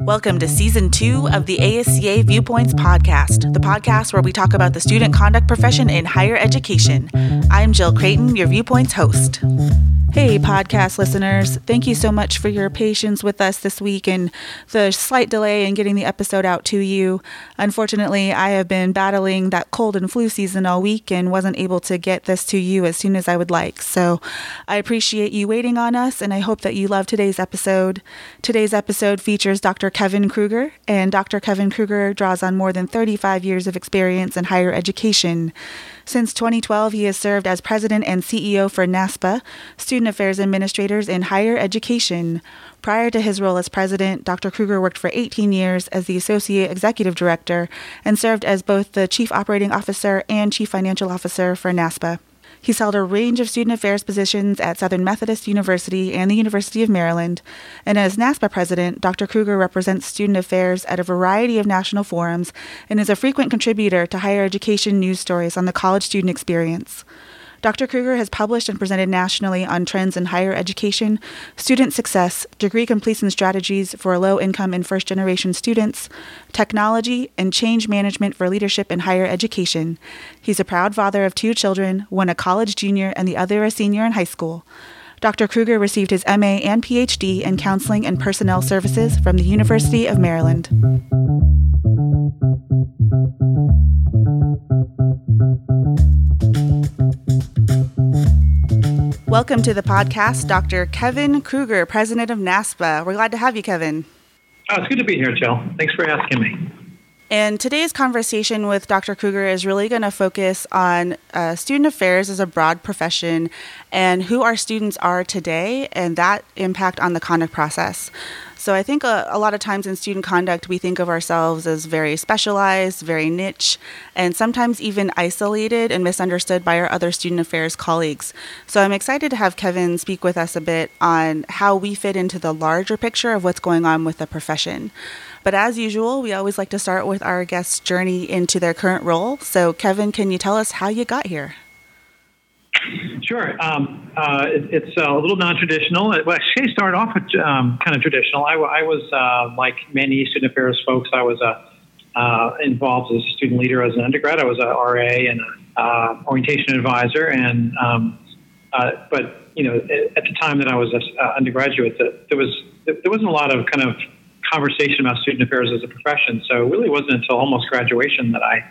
Welcome to season two of the ASCA Viewpoints podcast, the podcast where we talk about the student conduct profession in higher education. I'm Jill Creighton, your Viewpoints host. Hey, podcast listeners. Thank you so much for your patience with us this week and the slight delay in getting the episode out to you. Unfortunately, I have been battling that cold and flu season all week and wasn't able to get this to you as soon as I would like. So I appreciate you waiting on us and I hope that you love today's episode. Today's episode features Dr. Kevin Kruger, and Dr. Kevin Kruger draws on more than 35 years of experience in higher education. Since 2012, he has served as president and CEO for NASPA, Student Affairs Administrators in Higher Education. Prior to his role as president, Dr. Kruger worked for 18 years as the associate executive director and served as both the chief operating officer and chief financial officer for NASPA. He's held a range of student affairs positions at Southern Methodist University and the University of Maryland. And as NASPA president, Dr. Kruger represents student affairs at a variety of national forums and is a frequent contributor to higher education news stories on the college student experience. Dr. Kruger has published and presented nationally on trends in higher education, student success, degree completion strategies for low income and first generation students, technology, and change management for leadership in higher education. He's a proud father of two children, one a college junior and the other a senior in high school. Dr. Kruger received his MA and PhD in Counseling and Personnel Services from the University of Maryland. Welcome to the podcast, Dr. Kevin Kruger, president of NASPA. We're glad to have you, Kevin. Oh, it's good to be here, Jill. Thanks for asking me. And today's conversation with Dr. Kruger is really going to focus on uh, student affairs as a broad profession and who our students are today and that impact on the conduct process. So I think a, a, lot of times in student conduct, we think of ourselves as very specialized, very niche, and sometimes even isolated and misunderstood by our other student affairs colleagues. So I'm excited to have Kevin speak with us a bit on how we fit into the larger picture of what's going on with the profession. But as usual, we always like to start with our guest's journey into their current role. So, Kevin, can you tell us how you got here? Sure. Um, uh, it, it's a little non-traditional. Well, actually, started off with, um, kind of traditional. I, I was uh, like many student affairs folks. I was uh, uh, involved as a student leader as an undergrad. I was a RA and a uh, orientation advisor. And um, uh, but you know, at the time that I was an undergraduate, there was there wasn't a lot of kind of conversation about student affairs as a profession. So it really wasn't until almost graduation that I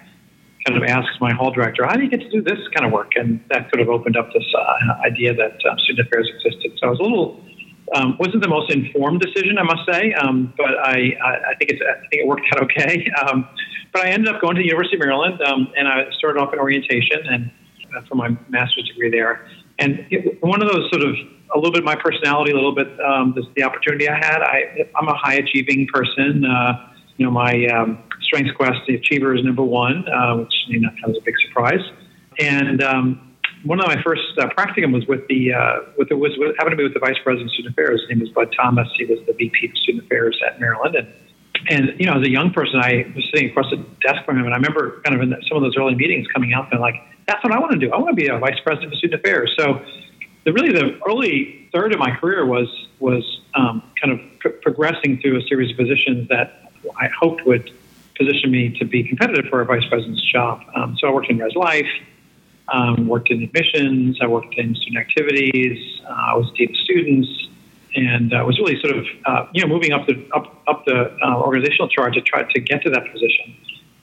kind of asked my hall director, how do you get to do this kind of work? And that sort of opened up this uh, idea that um, student affairs existed. So I was a little, um, wasn't the most informed decision, I must say, um, but I, I, think it's, I think it worked out okay. Um, but I ended up going to the University of Maryland, um, and I started off in orientation and uh, for my master's degree there. And it, one of those sort of a little bit my personality, a little bit um, this, the opportunity I had. I, I'm a high achieving person. Uh, you know, my um, Strengths Quest, the Achiever is number one, uh, which you know, was a big surprise. And um, one of my first uh, practicum was with the uh, with the was happened to be with the Vice President of Student Affairs. His name was Bud Thomas. He was the VP of Student Affairs at Maryland, and and you know, as a young person, I was sitting across the desk from him, and I remember kind of in some of those early meetings coming out and like, that's what I want to do. I want to be a Vice President of Student Affairs. So the really the early third of my career was was um, kind of pr- progressing through a series of positions that I hoped would position me to be competitive for a vice president's job. Um, so I worked in Res Life, um, worked in admissions, I worked in student activities, uh, I was dean of students, and uh, was really sort of uh, you know moving up the up up the uh, organizational chart to try to get to that position.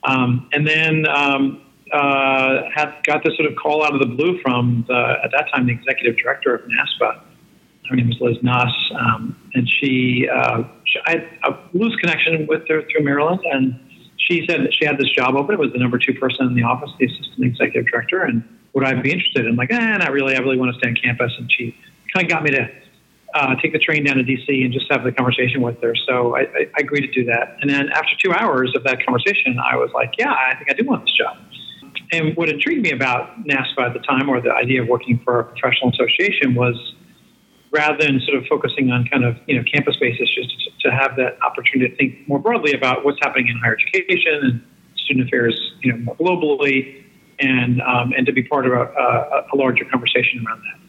Um, and then um, uh, had got this sort of call out of the blue from the, at that time the executive director of NASPA. Her name was Liz Nuss, um, and she, uh, she, I had a loose connection with her through Maryland, and she said that she had this job open. It was the number two person in the office, the assistant executive director, and would I be interested? I'm like, eh, not really. I really want to stay on campus, and she kind of got me to uh, take the train down to DC and just have the conversation with her. So I, I, I agreed to do that. And then after two hours of that conversation, I was like, yeah, I think I do want this job. And what intrigued me about NASPA at the time, or the idea of working for a professional association, was rather than sort of focusing on kind of you know campus-based issues, to, to have that opportunity to think more broadly about what's happening in higher education and student affairs, you know, more globally, and um, and to be part of a, a, a, larger conversation around that.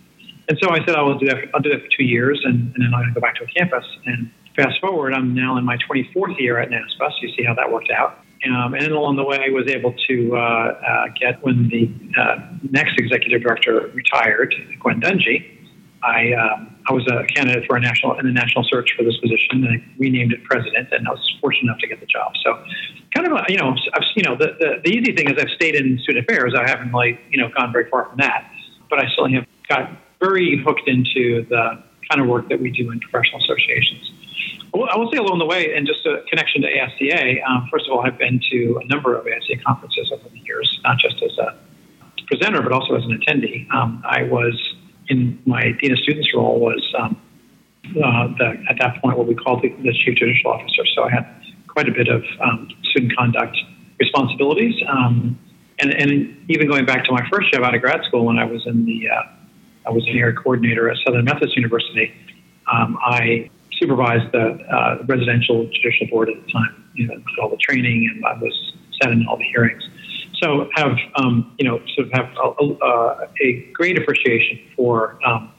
And so I said I will do that. For, I'll do that for two years, and, and then I'm going to go back to a campus. And fast forward, I'm now in my 24th year at NASPA. So you see how that worked out. Um, and along the way, I was able to uh, uh, get when the uh, next executive director retired, Gwen Dungy. I um, I was a candidate for a national in the national search for this position, and we named it president, and I was fortunate enough to get the job. So, kind of, a, you know, I've you know the, the the easy thing is I've stayed in student affairs. I haven't like you know gone very far from that, but I still have got very hooked into the kind of work that we do in professional associations. I will say along the way, and just a connection to ASCA, um, first of all, I've been to a number of ASCA conferences over the years, not just as a presenter, but also as an attendee. Um, I was in my Dean of Students role was um, uh, the, at that point what we called the, the, Chief Judicial Officer. So I had quite a bit of um, student conduct responsibilities. Um, and, and, even going back to my first job out of grad school when I was in the, uh, I was an area coordinator at Southern Methodist University, um, I supervised the uh, residential judicial board at the time. You know, did all the training and I was sat in all the hearings. So have um, you know sort of have a, a, a great appreciation for um,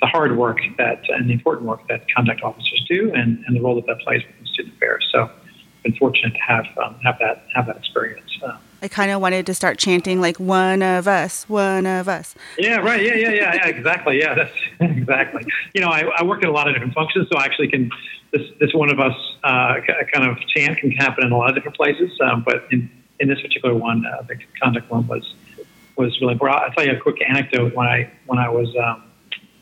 the hard work that and the important work that conduct officers do and, and the role that that plays within student affairs. So I've been fortunate to have um, have that have that experience. Uh, I kind of wanted to start chanting like "one of us, one of us." Yeah, right. Yeah, yeah, yeah, yeah. Exactly. Yeah, that's exactly. You know, I, I work in a lot of different functions, so I actually can this this one of us uh, kind of chant can happen in a lot of different places. Um, but in in this particular one, uh, the conduct one was was really important. I'll tell you a quick anecdote. When I when I was um,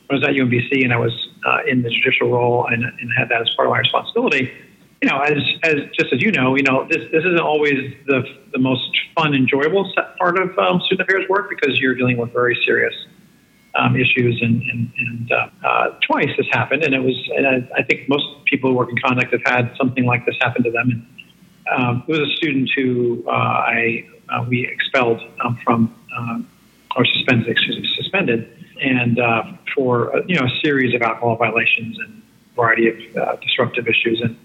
when I was at UMBC and I was uh, in the judicial role and, and had that as part of my responsibility you know, as, as just as you know, you know, this, this isn't always the, the most fun, enjoyable part of um, student affairs work because you're dealing with very serious um, issues. And, and, and uh, uh, twice this happened, and it was, and I, I, think most people who work in conduct have had something like this happen to them. And um, was a student who uh, I uh, we expelled um, from um, or suspended, excuse me, suspended, and uh, for you know a series of alcohol violations and a variety of uh, disruptive issues and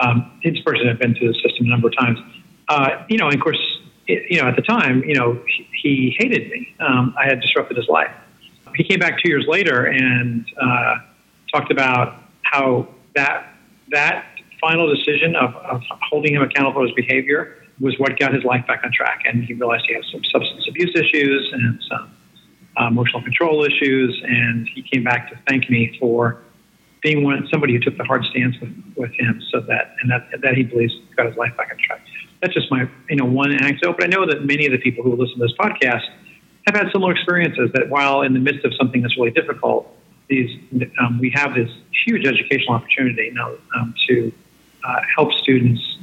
um, his person had been through the system a number of times. Uh, you know, and of course, it, you know, at the time, you know, he, he hated me. Um, I had disrupted his life. He came back two years later and uh, talked about how that that final decision of, of holding him accountable for his behavior was what got his life back on track. And he realized he had some substance abuse issues and some uh, emotional control issues. And he came back to thank me for being one somebody who took the hard stance with, with him, so that and that that he believes got his life back on track. That's just my you know one anecdote, but I know that many of the people who listen to this podcast have had similar experiences. That while in the midst of something that's really difficult, these um, we have this huge educational opportunity now um, to uh, help students,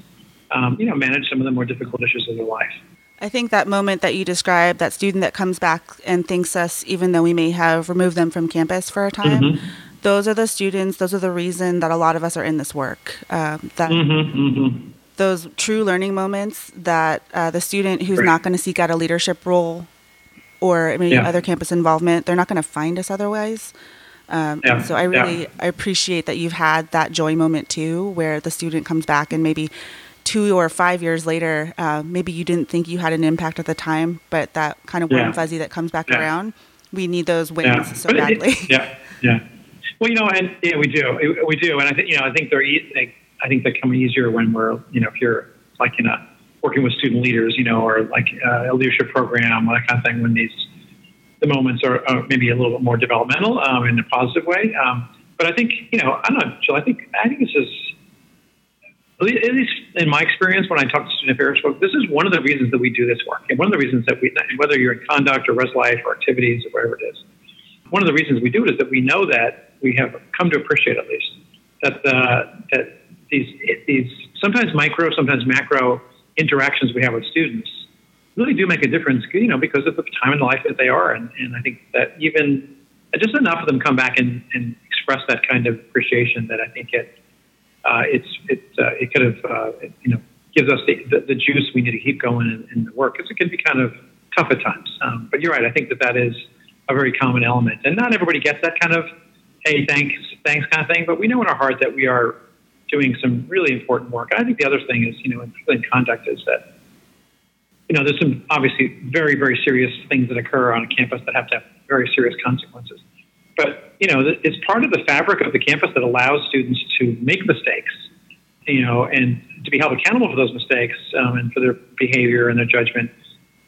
um, you know, manage some of the more difficult issues of their life. I think that moment that you described, that student that comes back and thanks us, even though we may have removed them from campus for a time. Mm-hmm those are the students, those are the reason that a lot of us are in this work. Um, that mm-hmm, mm-hmm. those true learning moments that uh, the student who's right. not going to seek out a leadership role or maybe yeah. other campus involvement, they're not going to find us otherwise. Um, yeah. So I really yeah. I appreciate that you've had that joy moment too, where the student comes back and maybe two or five years later, uh, maybe you didn't think you had an impact at the time, but that kind of warm fuzzy that comes back around, we need those wins so badly. It, yeah, yeah. Well, you know, and yeah, we do, we do, and I think you know, I think they're, easy. I think they come easier when we're, you know, if you're like in a working with student leaders, you know, or like uh, a leadership program, that kind of thing. When these the moments are, are maybe a little bit more developmental um, in a positive way. Um, but I think, you know, I'm not sure. I think I think this is at least in my experience when I talk to student affairs folks, this is one of the reasons that we do this work, and one of the reasons that we, whether you're in conduct or res life or activities or whatever it is, one of the reasons we do it is that we know that we have come to appreciate at least that the, that these these sometimes micro, sometimes macro interactions we have with students really do make a difference, you know, because of the time in life that they are, and, and I think that even just enough of them come back and, and express that kind of appreciation that I think it uh, it's it uh, it could have uh, it, you know gives us the, the, the, juice we need to keep going in, in the work because it can be kind of tough at times. Um, but you're right. I think that that is a very common element, and not everybody gets that kind of hey, thanks, thanks kind of thing. But we know in our heart that we are doing some really important work. I think the other thing is, you know, in conduct is that, you know, there's some obviously very, very serious things that occur on a campus that have to have very serious consequences. But you know, it's part of the fabric of the campus that allows students to make mistakes, you know, and to be held accountable for those mistakes um, and for their behavior and their judgment,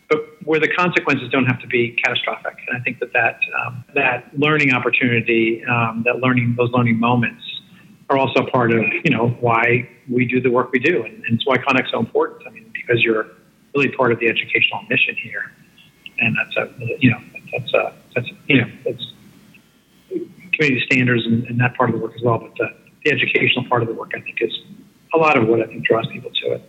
but where the consequences don't have to be catastrophic. And I think that that, um, that learning opportunity, um, that learning, those learning moments are also part of, you know, why we do the work we do. And, and it's why conduct's so important. I mean, because you're really part of the educational mission here. And that's a, you know, that's a, that's, you know, that's community standards and, and that part of the work as well. But the, the educational part of the work, I think, is a lot of what I think draws people to it.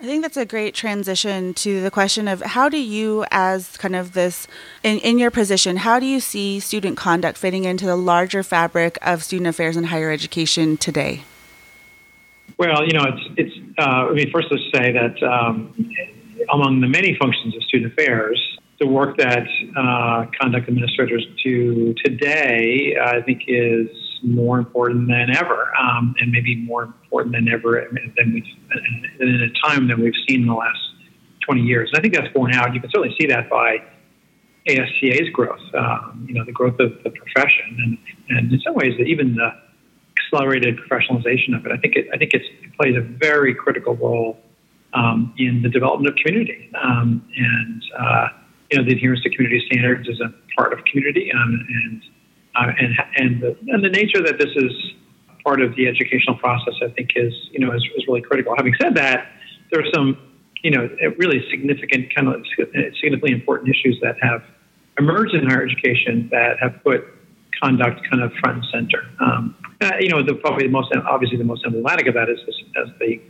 I think that's a great transition to the question of how do you, as kind of this, in, in your position, how do you see student conduct fitting into the larger fabric of student affairs in higher education today? Well, you know, it's, it's uh, I mean, first let's say that um, among the many functions of student affairs, the work that uh, conduct administrators do today, I think, is more important than ever, um, and maybe more important than ever than we've in a time than we've seen in the last 20 years. And I think that's borne out. You can certainly see that by ASCA's growth. Um, you know, the growth of the profession, and and in some ways, even the accelerated professionalization of it. I think it I think it plays a very critical role um, in the development of community um, and. Uh, you know, the adherence to community standards is a part of community, um, and uh, and and the, and the nature that this is part of the educational process, I think, is you know is, is really critical. Having said that, there are some you know really significant kind of significantly important issues that have emerged in higher education that have put conduct kind of front and center. Um, uh, you know, the, probably the most obviously the most emblematic of that is, is, is the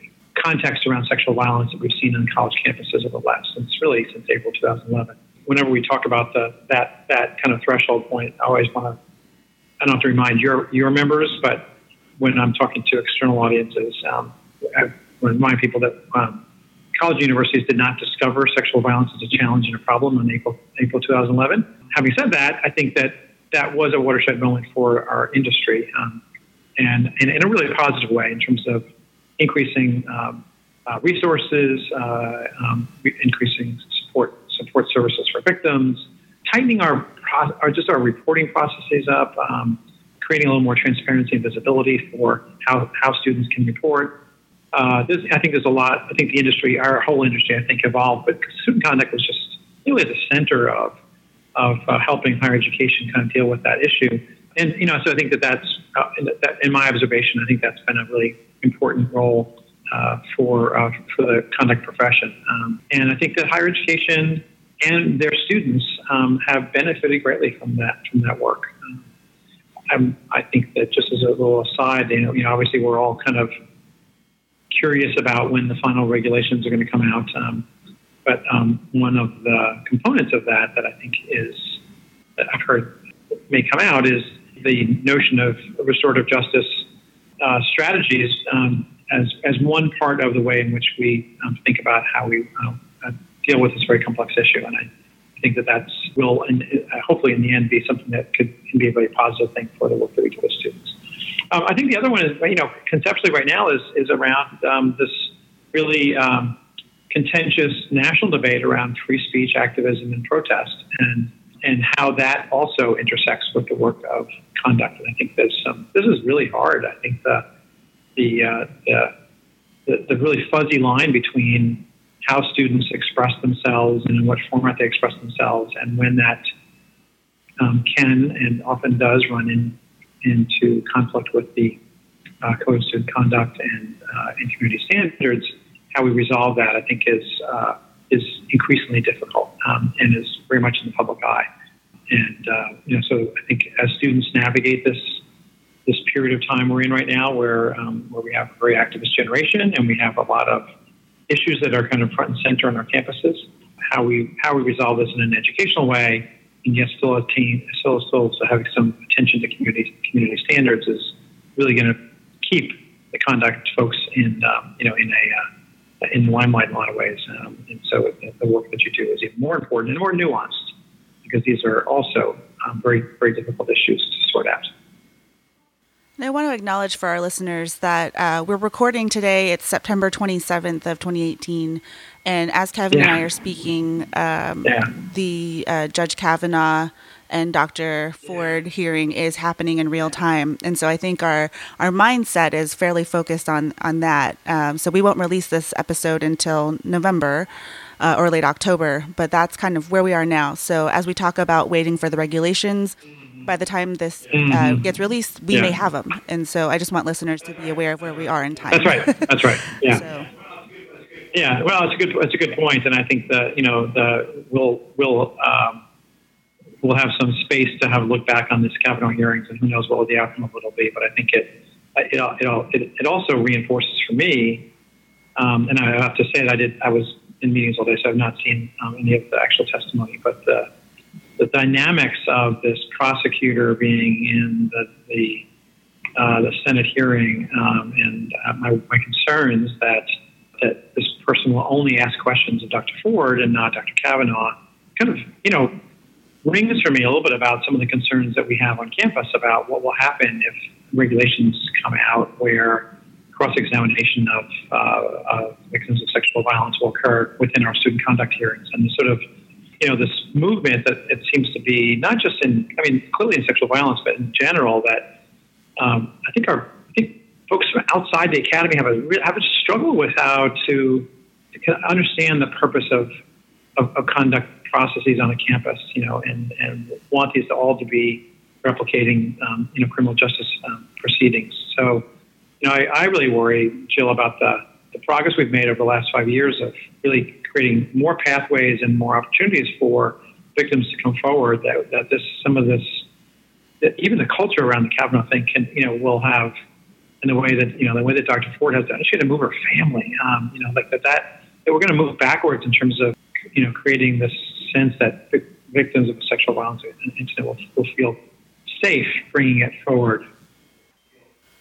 context around sexual violence that we've seen on college campuses over the last since really since April 2011 whenever we talk about the that that kind of threshold point, I always want to I don't have to remind your your members, but when I'm talking to external audiences, um, I remind people that um, college universities did not discover sexual violence as a challenge and a problem in April April 2011. Having said that, I think that that was a watershed moment for our industry, um, and, and, in a really positive way in terms of increasing um, uh, resources, uh, um, increasing support support services for victims, tightening our, our just our reporting processes up, um, creating a little more transparency and visibility for how, how students can report. Uh, this, I think there's a lot. I think the industry, our whole industry, I think evolved, but student conduct was just really at the center of of uh, helping higher education kind of deal with that issue. And you know, so I think that that's uh, in, that, in my observation, I think that's been a really important role uh, for uh, for the conduct profession. Um, and I think that higher education and their students um, have benefited greatly from that from that work. Um, i think that just as a little aside, you know, you know, obviously we're all kind of curious about when the final regulations are going to come out. Um, but um, one of the components of that that I think is that I've heard may come out is the notion of restorative justice uh, strategies um, as as one part of the way in which we um, think about how we deal with this very complex issue. And I think that that's will, and uh, hopefully in the end, be something that could can be a very positive thing for the work that we do with students. Um, I think the other one is, you know, conceptually right now is is around um, this really um, contentious national debate around free speech, activism, and protest, and and how that also intersects with the work of conduct. And I think there's some. This is really hard. I think the the uh, the, the, the really fuzzy line between how students express themselves and in what format they express themselves, and when that um, can and often does run in, into conflict with the uh, code of student conduct and, uh, and community standards, how we resolve that, I think, is uh, is increasingly difficult um, and is very much in the public eye. And uh, you know, so I think as students navigate this this period of time we're in right now, where um, where we have a very activist generation and we have a lot of issues that are kind of front and center on our campuses, how we how we resolve this in an educational way, and yet still attain still still so having some attention to community community standards is really going to keep the conduct folks in um, you know in a uh, in the limelight in a lot of ways. Um, and so the work that you do is even more important and more nuanced because these are also um, very very difficult issues to sort out. I want to acknowledge for our listeners that uh, we're recording today. It's September 27th of 2018, and as Kevin yeah. and I are speaking, um, yeah. the uh, Judge Kavanaugh and Dr. Ford hearing is happening in real time. And so I think our, our mindset is fairly focused on, on that. Um, so we won't release this episode until November. Uh, or late October, but that's kind of where we are now. So, as we talk about waiting for the regulations, by the time this uh, Mhm. gets released, we Yeah. may have them. And so, I just want listeners to be aware of where we are in time. That's right. That's right. Yeah. So, Yeah, well, it's a good it's a good point, and I think that you know the we'll we'll um, we'll have some space to have a look back on this Kavanaugh hearings, and who knows what the outcome of it will be. But I think it it it it, also reinforces for me, um, and I have to say that I did I was in meetings all day, so I've not seen um, any of the actual testimony, but the the dynamics of this prosecutor being in the the uh, the Senate hearing um, and uh, my, my concerns that that this person will only ask questions of Dr. Ford and not Dr. Kavanaugh kind of, you know, rings for me a little bit about some of the concerns that we have on campus about what will happen if regulations come out where cross-examination of, uh, of victims of sexual violence will occur within our student conduct hearings. And the sort of you know this movement that it seems to be not just in I mean clearly in sexual violence but in general that um, I think our I think folks from outside the academy have a have a struggle with how to, to understand the purpose of, of of conduct processes on a campus, you know, and and want these to all to be replicating, um, you know, criminal justice um, proceedings. So, you know, I, I really worry, Jill, about the the progress we've made over the last five years of really creating more pathways and more opportunities for victims to come forward. That that this some of this that even the culture around the Kavanaugh thing can, you know, will have in the way that, you know, the way that Dr. Ford has done. She had to move her family, um, you know, like that, that, that we're going to move backwards in terms of, you know, creating this sense that victims of sexual violence incident will, will feel safe bringing it forward.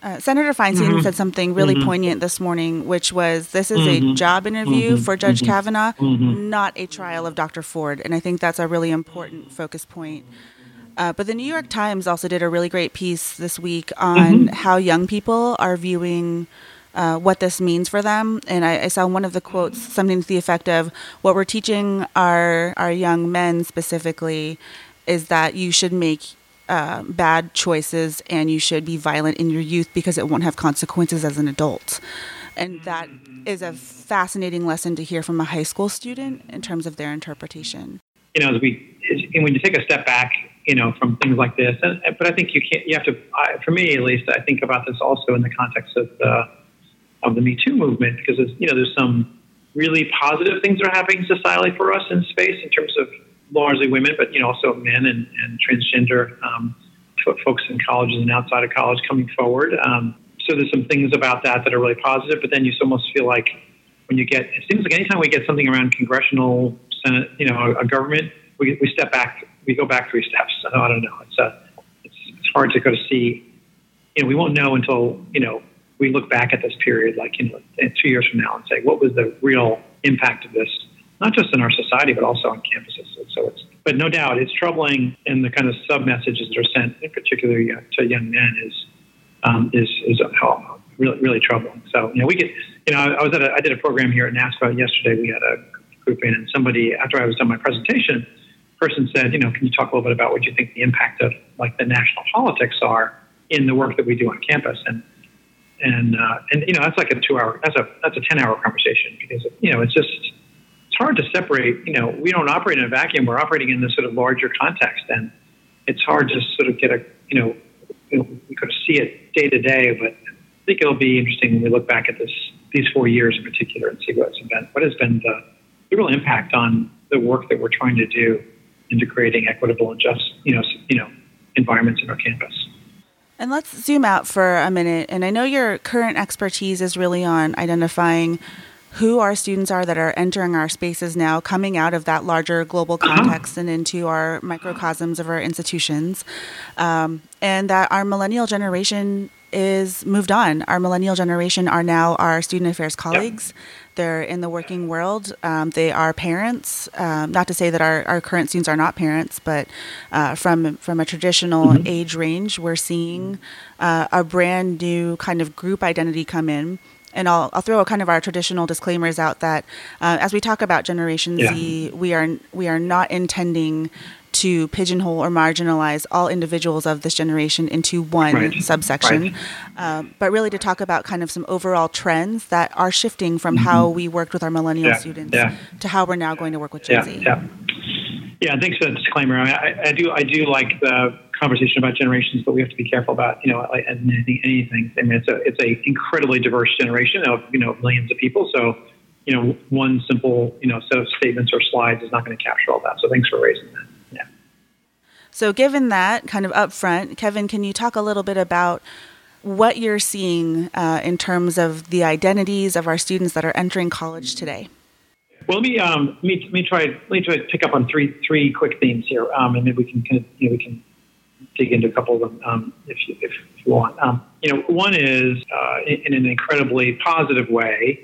Uh, Senator Feinstein Mhm. said something really Mhm. poignant this morning, which was this is a Mhm. job interview Mhm. for Judge Mhm. Kavanaugh, Mhm. not a trial of Dr. Ford. And I think that's a really important focus point. Uh, but the New York Times also did a really great piece this week on how young people are viewing uh, what this means for them. And I, I saw one of the quotes, something to the effect of, "What we're teaching our our young men specifically is that you should make uh, bad choices and you should be violent in your youth because it won't have consequences as an adult." And that is a fascinating lesson to hear from a high school student in terms of their interpretation. you know, as we, and when you take a step back, you know, from things like this, and, but I think you can't, you have to, I, for me at least, I think about this also in the context of the, of the Me Too movement, because you know, there's some really positive things that are happening societally for us in space in terms of largely women, but, you know, also men and, and transgender um, folks in colleges and outside of college coming forward. Um, so there's some things about that that are really positive, but then you almost feel like when you get, it seems like anytime we get something around congressional, Senate, you know, a, a government, we, we step back, we go back three steps. So I don't know. It's a, it's, it's hard to go to see. You know, we won't know until you know we look back at this period, like you know, in two years from now, and say what was the real impact of this, not just in our society but also on campuses. So it's, but no doubt, it's troubling, and the kind of sub messages that are sent, in particular to young men, is um, is is uh, really really troubling. So you know, we get you know, I was at a, I did a program here at NASPA yesterday. We had a group in, and somebody after I was done my presentation, person said, you know, can you talk a little bit about what you think the impact of like the national politics are in the work that we do on campus? And and uh, and you know, that's like a two hour, that's a that's a ten hour conversation because you know, it's just it's hard to separate. You know, we don't operate in a vacuum. We're operating in this sort of larger context, and it's hard to sort of get a you know, we could see it day to day, but I think it'll be interesting when we look back at this these four years in particular and see what's been what has been the, the real impact on the work that we're trying to do into creating equitable and just you know you know environments in our campus. And let's zoom out for a minute. And I know your current expertise is really on identifying who our students are that are entering our spaces now, coming out of that larger global context and into our microcosms of our institutions, um, and that our millennial generation is moved on. Our millennial generation are now our student affairs colleagues. They're in the working world. Um, they are parents. Um, not to say that our, our current students are not parents, but uh, from from a traditional age range, we're seeing uh, a brand new kind of group identity come in. And I'll, I'll throw kind of our traditional disclaimers out that uh, as we talk about Generation Yeah. Z, we are we are not intending to pigeonhole or marginalize all individuals of this generation into one right. subsection, right. Um, but really to talk about kind of some overall trends that are shifting from mm-hmm. how we worked with our millennial yeah. students yeah. to how we're now going to work with Gen yeah. Z. Yeah. Yeah, thanks for the disclaimer. I, I, I, do I do like the conversation about generations, but we have to be careful about you know anything. anything. I mean, it's a it's a incredibly diverse generation of you know millions of people. So you know, one simple you know set of statements or slides is not going to capture all that. So thanks for raising that. So given that kind of upfront, Kevin, can you talk a little bit about what you're seeing uh, in terms of the identities of our students that are entering college today? Well, let me um, let me let me try let me try to pick up on three three quick themes here, um, and maybe we can kind of, you know, we can dig into a couple of them um, if you if, if you want. Um, you know, one is uh, in, in, an incredibly positive way.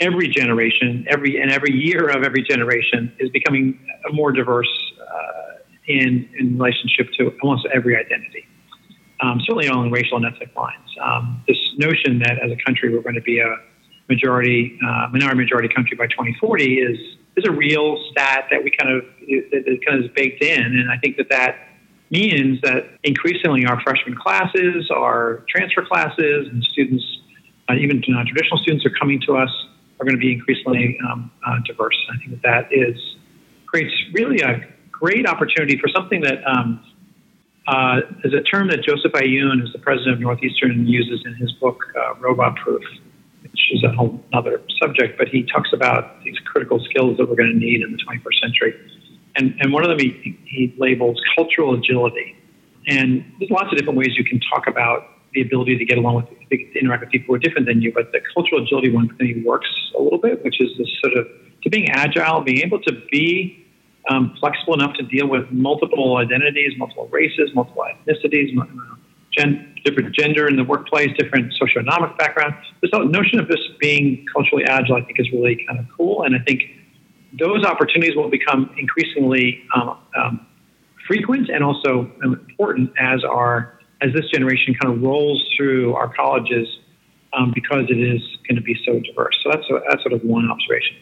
Every generation, every and every year of every generation is becoming a more diverse uh, in in relationship to almost every identity. Um, certainly along racial and ethnic lines. Um, this notion that as a country we're going to be a majority, uh, minority majority country by 2040 is is a real stat that we kind of that kind of is baked in, and I think that that means that increasingly our freshman classes, our transfer classes, and students, uh, even non-traditional students, are coming to us are going to be increasingly um, uh, diverse. I think that that is creates really a great opportunity for something that um, uh, is a term that Joseph Aoun, who's the president of Northeastern, uses in his book uh, Robot Proof which is a whole other subject, but he talks about these critical skills that we're going to need in the 21st century. And, and one of them he, he labels cultural agility. And there's lots of different ways you can talk about the ability to get along with, to interact with people who are different than you, but the cultural agility one me works a little bit, which is this sort of to being agile, being able to be um, flexible enough to deal with multiple identities, multiple races, multiple ethnicities, gen- different gender in the workplace, different socioeconomic background. This notion of this being culturally agile, I think, is really kind of cool. And I think those opportunities will become increasingly um, um, frequent and also important as our as this generation kind of rolls through our colleges um, because it is going to be so diverse. So that's a, that's sort of one observation.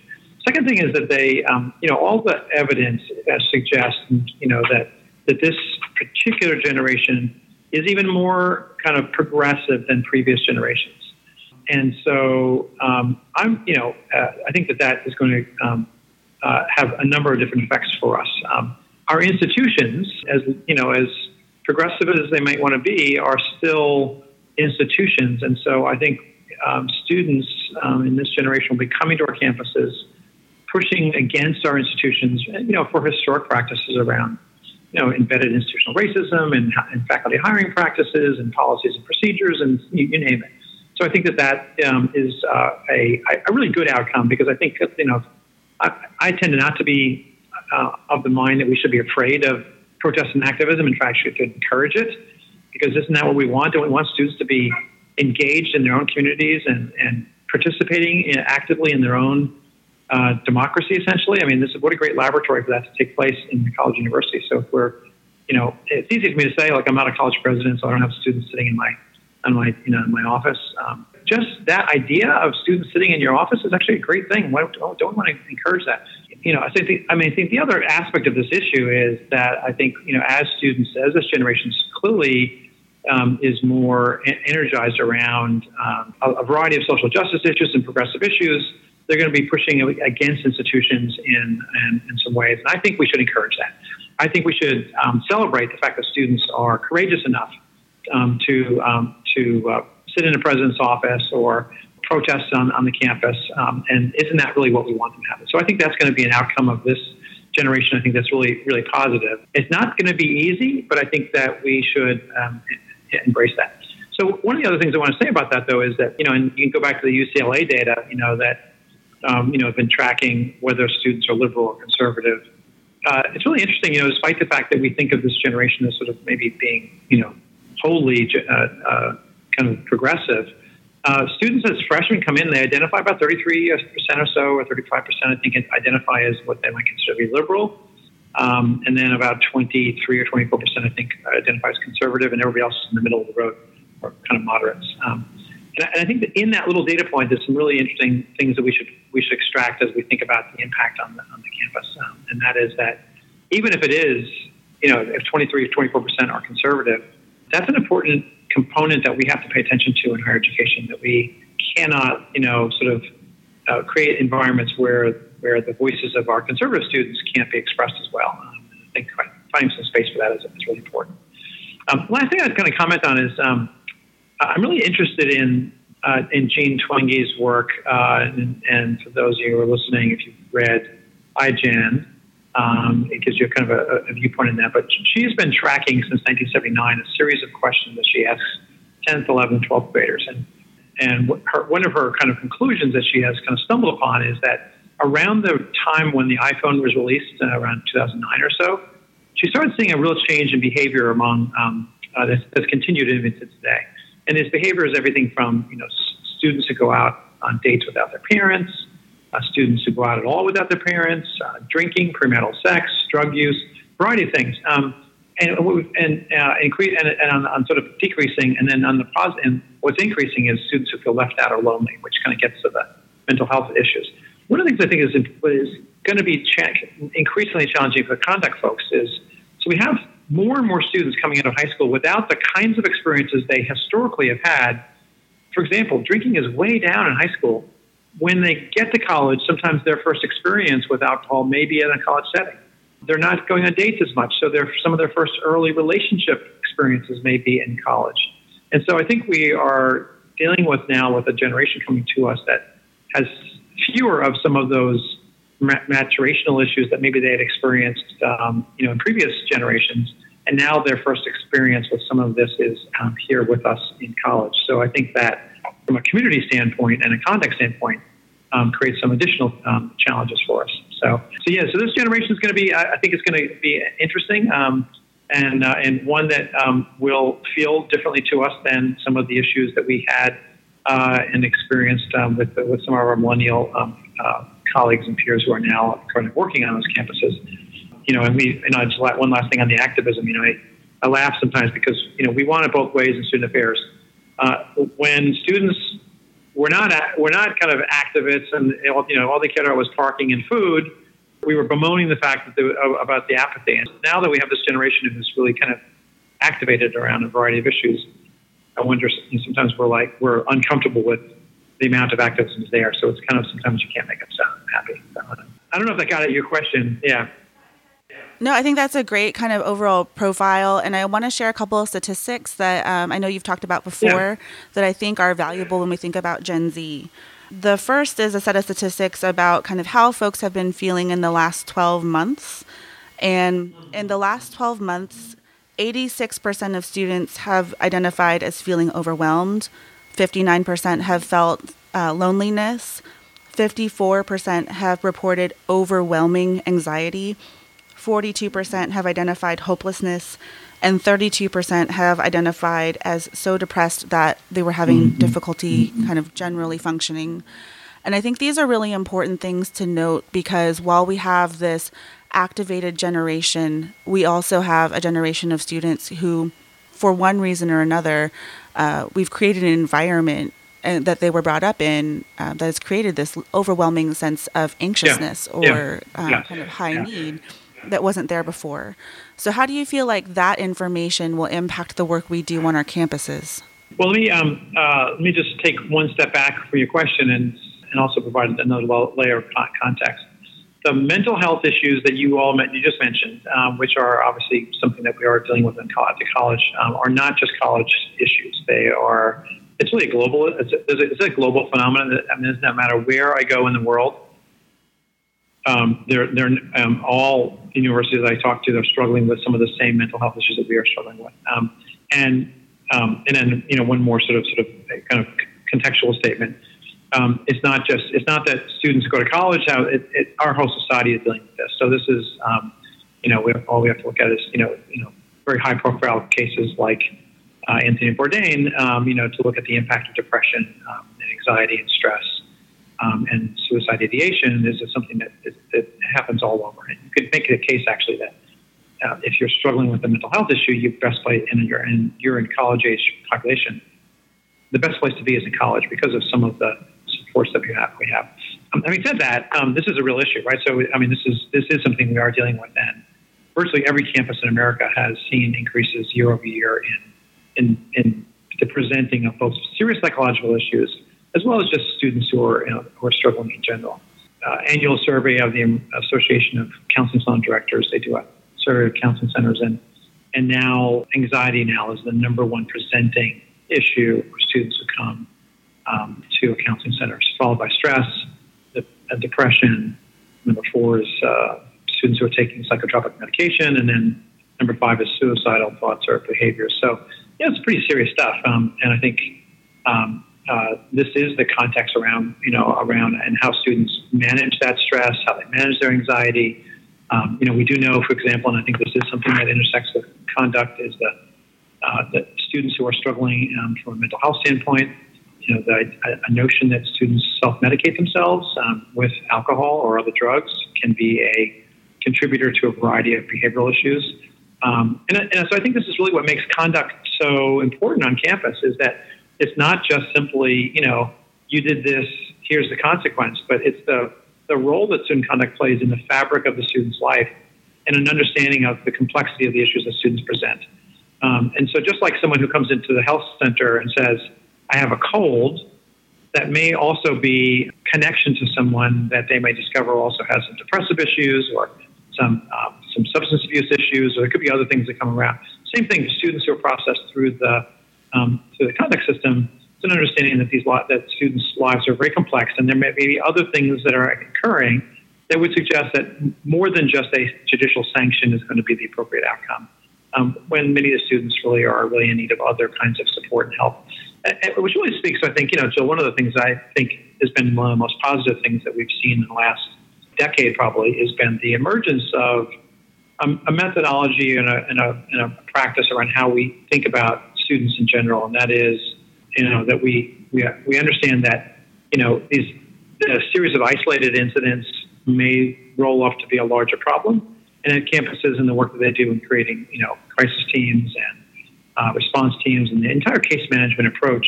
Second thing is that they, um, you know, all the evidence suggests, you know, that that this particular generation is even more kind of progressive than previous generations. And so um, I'm, you know, uh, I think that that is going to um, uh, have a number of different effects for us. Um, our institutions, as you know, as progressive as they might want to be, are still institutions, and so I think um, students um, in this generation will be coming to our campuses, pushing against our institutions, you know, for historic practices around you know, embedded institutional racism and, and faculty hiring practices and policies and procedures and you, you name it. So I think that that um, is uh, a, a really good outcome because I think, you know, I, I tend not to be uh, of the mind that we should be afraid of protest and activism. In fact, should encourage it because this isn't that what we want? Don't we want students to be engaged in their own communities and, and participating in, actively in their own uh, democracy, essentially. I mean, this is what a great laboratory for that to take place in the college university. So if we're, you know, it's easy for me to say, like, I'm not a college president, so I don't have students sitting in my, in my, you know, in my office. Um, just that idea of students sitting in your office is actually a great thing. Why don't, don't want to encourage that? You know, I think, I mean, I think the other aspect of this issue is that I think, you know, as students, as this generation is clearly um, is more energized around um, a, a variety of social justice issues and progressive issues they're going to be pushing against institutions in, in, in, some ways. And I think we should encourage that. I think we should um, celebrate the fact that students are courageous enough um, to, um, to uh, sit in a president's office or protest on, on the campus. Um, and isn't that really what we want them to happen? So I think that's going to be an outcome of this generation. I think that's really, really positive. It's not going to be easy, but I think that we should embrace that. So one of the other things I want to say about that, though, is that you know, and you can go back to the UCLA data. You know that um, you know, have been tracking whether students are liberal or conservative. Uh, it's really interesting, you know, despite the fact that we think of this generation as sort of maybe being, you know, wholly uh, uh, kind of progressive. Uh, students as freshmen come in, they identify about 33% or so, or 35%, I think, identify as what they might consider to be liberal. Um, and then about 23 or 24%, I think, identify as conservative, and everybody else is in the middle of the road, or kind of moderates. Um, and I think that in that little data point, there's some really interesting things that we should we should extract as we think about the impact on the on the campus. Um, and that is that even if it is you know, if 23, or 24% are conservative, that's an important component that we have to pay attention to in higher education. That we cannot, you know, sort of uh, create environments where where the voices of our conservative students can't be expressed as well. Um, I think finding some space for that is, is really important. Um, last thing I was going to comment on is um, I'm really interested in uh, in Jean Twenge's work, uh, and, and, for those of you who are listening, if you've read iGen, um, it gives you kind of a, a, viewpoint in that. But she's been tracking since 1979 a series of questions that she asks 10th, 11th, 12th graders, and and her, one of her kind of conclusions that she has kind of stumbled upon is that around the time when the iPhone was released, uh, around 2009 or so, she started seeing a real change in behavior among um, uh, that's, that's, continued into today. And this behavior is everything from you know students who go out on dates without their parents, uh, students who go out at all without their parents, uh, drinking, premarital sex, drug use, variety of things. Um, and and uh, increase and, and on, on, sort of decreasing, and then on the positive, and what's increasing is students who feel left out or lonely, which kind of gets to the mental health issues. One of the things I think is going to be increasingly challenging for conduct folks is so we have more and more students coming out of high school without the kinds of experiences they historically have had. For example, drinking is way down in high school. When they get to college, sometimes their first experience with alcohol may be in a college setting. They're not going on dates as much, so some of their first early relationship experiences may be in college. And so I think we are dealing with now with a generation coming to us that has fewer of some of those maturational issues that maybe they had experienced, um, you know, in previous generations, and now their first experience with some of this is um, here with us in college. So I think that from a community standpoint and a context standpoint, um, creates some additional um, challenges for us. So, so yeah, so this generation is going to be, I, I think it's going to be interesting. Um, and, uh, and one that um, will feel differently to us than some of the issues that we had uh, and experienced um, with, with some of our millennial um, uh, colleagues and peers who are now currently working on those campuses. You know, and we, you know, just one last thing on the activism. You know, I, I laugh sometimes because you know we want it both ways in student affairs. Uh, when students were not we're not kind of activists and you know all they cared about was parking and food. We were bemoaning the fact that they, about the apathy. And now that we have this generation who's really kind of activated around a variety of issues, I wonder sometimes we're like we're uncomfortable with the amount of activism is there. So it's kind of sometimes you can't make them sound happy. I don't know if that got at your question. Yeah. No, I think that's a great kind of overall profile. And I want to share a couple of statistics that um, I know you've talked about before yeah. that I think are valuable when we think about Gen Z. The first is a set of statistics about kind of how folks have been feeling in the last 12 months. And in the last 12 months, 86% of students have identified as feeling overwhelmed, 59% have felt uh, loneliness, 54% have reported overwhelming anxiety, 42% have identified hopelessness, and 32% have identified as so depressed that they were having mm-hmm. difficulty kind of generally functioning. And I think these are really important things to note because while we have this activated generation, we also have a generation of students who, for one reason or another, uh, we've created an environment and uh, that they were brought up in uh, that has created this overwhelming sense of anxiousness yeah. or yeah. Uh, yeah. kind of high need that wasn't there before. So, how do you feel like that information will impact the work we do on our campuses? Well, let me um, uh, let me just take one step back for your question and and also provide another layer of context. The mental health issues that you all met, you just mentioned, um, which are obviously something that we are dealing with in college, college um, are not just college issues. They are it's really a global it's a, it's a global phenomenon. That, I mean, it doesn't matter where I go in the world um, they're they're um, all universities I talk to. They're struggling with some of the same mental health issues that we are struggling with. Um, and um, and then you know one more sort of sort of kind of contextual statement. Um, it's not just it's not that students go to college. How it, it, our whole society is dealing with this. So this is um, you know we have, all we have to look at is you know you know very high profile cases like uh, Anthony Bourdain. you know to look at the impact of depression and anxiety and stress um, and suicide ideation is something that, that happens all over. And you could make a case actually that uh, if you're struggling with a mental health issue, you best place in your and you're in college age population. The best place to be is in college because of some of the supports that we have. We have. Um, having said that, um, this is a real issue, right? So I mean, this is this is something we are dealing with, and virtually every campus in America has seen increases year over year in in, in the presenting of both serious psychological issues as well as just students who are, you know, who are struggling in general. Uh, annual survey of the Association of Counseling Center Directors, they do a survey of counseling centers, and, and now anxiety now is the number one presenting issue for students who come um, to counseling center, followed by stress, uh, depression. Number four is uh, students who are taking psychotropic medication, and then number five is suicidal thoughts or behaviors. So, yeah, it's pretty serious stuff, um, and I think um, uh, this is the context around you know around and how students manage that stress, how they manage their anxiety. Um, you know, we do know, for example, and I think this is something that intersects with conduct, is that uh, that students who are struggling um, from a mental health standpoint, you know, the, a, notion that students self-medicate themselves um, with alcohol or other drugs can be a contributor to a variety of behavioral issues. Um, and, and so I think this is really what makes conduct so important on campus is that it's not just simply, you know, you did this, here's the consequence, but it's the, the role that student conduct plays in the fabric of the student's life and an understanding of the complexity of the issues that students present. Um, and so, just like someone who comes into the health center and says, I have a cold, that may also be connection to someone that they may discover also has some depressive issues or some um, some substance abuse issues, or there could be other things that come around. Same thing, students who are processed through the um, through the conduct system. It's an understanding that these that students' lives are very complex, and there may be other things that are occurring that would suggest that more than just a judicial sanction is going to be the appropriate outcome. Um, when many of the students really are really in need of other kinds of support and help. Uh, uh, which really speaks, I think, you know, Jill, one of the things I think has been one of the most positive things that we've seen in the last decade probably has been the emergence of a, methodology and a, and, a, and a practice around how we think about students in general, and that is, you know, that we we, we understand that you know these a series of isolated incidents may roll off to be a larger problem, and at campuses and the work that they do in creating you know crisis teams and uh, response teams and the entire case management approach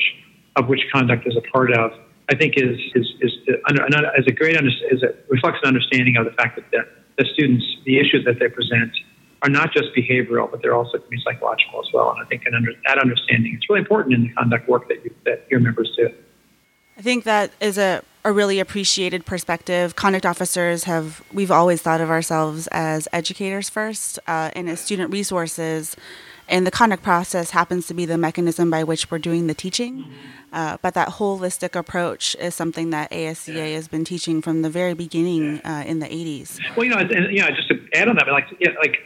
of which conduct is a part of, I think is is is, is a great is a reflects an understanding of the fact that the, the students the issues that they present are not just behavioral, but they're also can be psychological as well. And I think under, that understanding is really important in the conduct work that, you, that your members do. I think that is a, a really appreciated perspective. Conduct officers have, we've always thought of ourselves as educators first uh, and as student resources. And the conduct process happens to be the mechanism by which we're doing the teaching. Mm-hmm. Uh, but that holistic approach is something that ASCA yeah. has been teaching from the very beginning uh, in the 80s. Well, you know, and, you know, just to add on that, like, yeah, like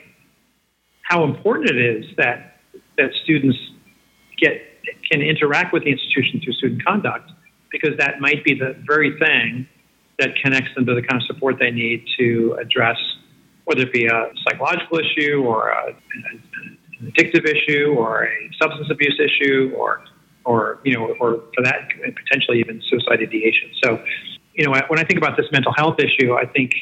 how important it is that that students get can interact with the institution through student conduct because that might be the very thing that connects them to the kind of support they need to address whether it be a psychological issue or a, an addictive issue or a substance abuse issue or or you know or for that and potentially even suicide ideation so you know when i think about this mental health issue i think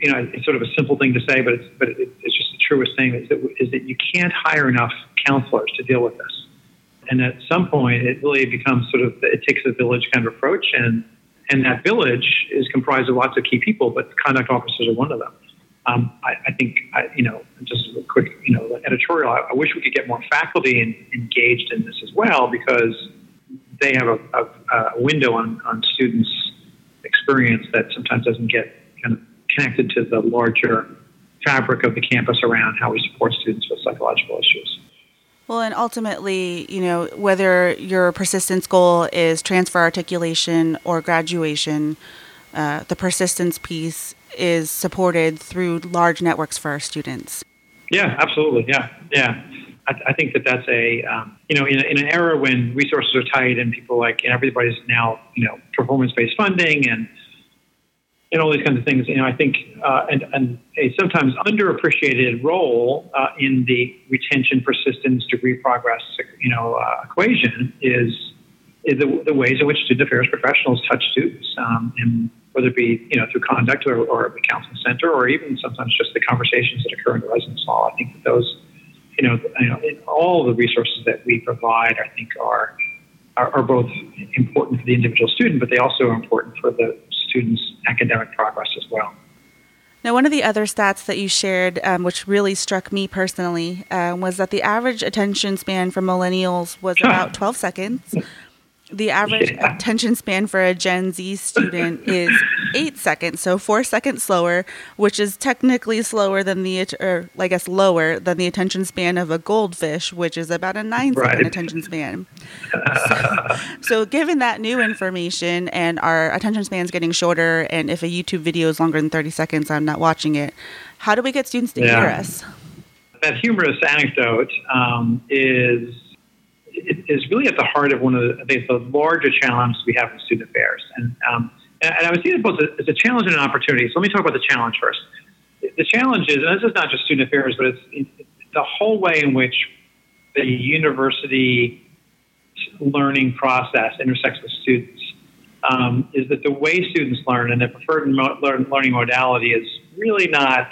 you know it's sort of a simple thing to say but it's but it's just the truest thing is that, is that you can't hire enough counselors to deal with this. And at some point, it really becomes sort of it takes a village kind of approach, and and that village is comprised of lots of key people, but conduct officers are one of them. Um, I, I, think I, you know just a quick you know editorial. I, I wish we could get more faculty in, engaged in this as well because they have a, a, a window on, on students' experience that sometimes doesn't get kind of connected to the larger fabric of the campus around how we support students with psychological issues. Well, and ultimately, you know, whether your persistence goal is transfer articulation or graduation, uh, the persistence piece is supported through large networks for our students. Yeah, absolutely. Yeah, yeah. I, I think that that's a, um, you know, in, in, an era when resources are tight and people like, and everybody's now, you know, performance based funding and and all these kinds of things. You know, I think uh, and, and, a sometimes underappreciated role uh, in the retention, persistence, degree progress, you know, uh, equation is, is the, the, ways in which student affairs professionals touch students, um, and whether it be you know through conduct or, or the counseling center, or even sometimes just the conversations that occur in the residence hall. I think that those, you know, you know, all the resources that we provide, I think are are, are both important for the individual student, but they also are important for the students' academic progress as well. Now, one of the other stats that you shared, um, which really struck me personally, uh, was that the average attention span for millennials was about 12 seconds, the average yeah. attention span for a Gen Z student is eight seconds, so four seconds slower, which is technically slower than the, or I guess lower than the attention span of a goldfish, which is about a nine right. second attention span. so, so, given that new information and our attention spans getting shorter, and if a YouTube video is longer than 30 seconds, I'm not watching it, how do we get students to yeah. hear us? That humorous anecdote um, is is really at the heart of one of the, I think, the larger challenges we have in student affairs. And, um, and, I would see it both as a challenge and an opportunity. So let me talk about the challenge first. The challenge is, and this is not just student affairs, but it's, the whole way in which the university learning process intersects with students. Um, is that the way students learn and their preferred learning modality is really not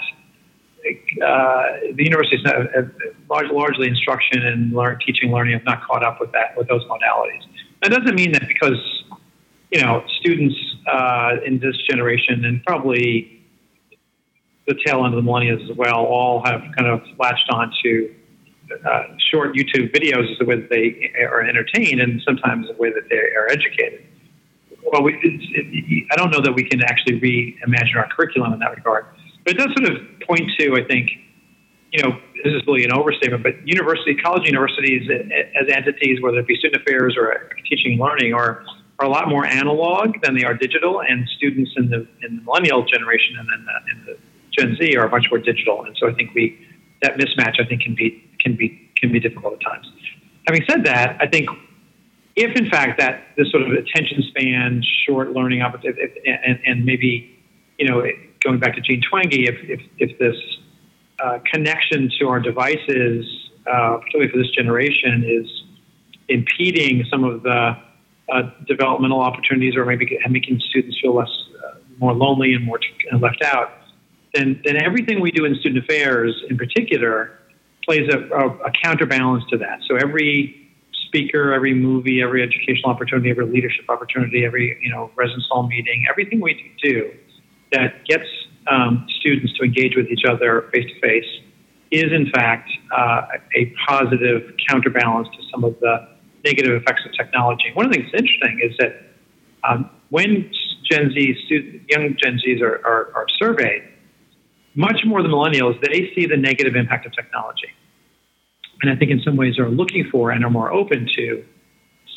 uh, the universities have, have large, largely instruction and learn, teaching learning have not caught up with that with those modalities. That doesn't mean that because you know students uh, in this generation and probably the tail end of the millennials as well all have kind of latched on to uh, short YouTube videos as the way that they are entertained and sometimes the way that they are educated. Well, we, it, I don't know that we can actually reimagine our curriculum in that regard. But it does sort of point to, I think, you know, this is really an overstatement, but university, college universities as entities, whether it be student affairs or teaching learning, are are a lot more analog than they are digital, and students in the in the millennial generation and then the, in the Gen Z are much more digital, and so I think we that mismatch I think can be can be can be difficult at times. Having said that, I think if in fact that this sort of attention span, short learning opportunity, and, and maybe you know going back to Jean Twenge, if, if, if this uh, connection to our devices, uh, particularly for this generation, is impeding some of the uh, developmental opportunities or maybe making students feel less uh, more lonely and more left out, then, then everything we do in student affairs in particular plays a, a, a counterbalance to that. So every speaker, every movie, every educational opportunity, every leadership opportunity, every you know residence hall meeting, everything we do that gets um, students to engage with each other face to face is, in fact, uh, a positive counterbalance to some of the negative effects of technology. One of the things that's interesting is that um, when Gen Z student, young Gen Zs are, are, are surveyed, much more than millennials, they see the negative impact of technology. And I think in some ways are looking for and are more open to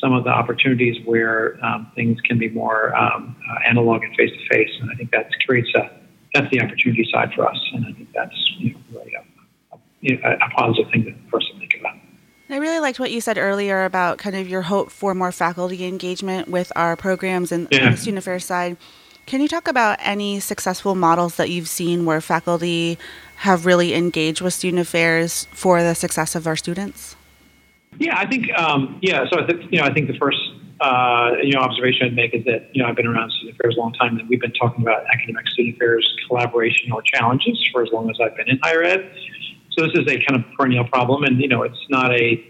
some of the opportunities where um, things can be more um, uh, analog and face to face. And I think that creates a that's the opportunity side for us. And I think that's you know, really a, a, a positive thing to first think about. I really liked what you said earlier about kind of your hope for more faculty engagement with our programs and yeah. on the student affairs side. Can you talk about any successful models that you've seen where faculty have really engaged with student affairs for the success of our students? Yeah, I think um, yeah. So I think you know I think the first uh, you know observation I'd make is that you know I've been around student affairs a long time, and we've been talking about academic student affairs collaboration or challenges for as long as I've been in higher ed. So this is a kind of perennial problem, and you know it's not a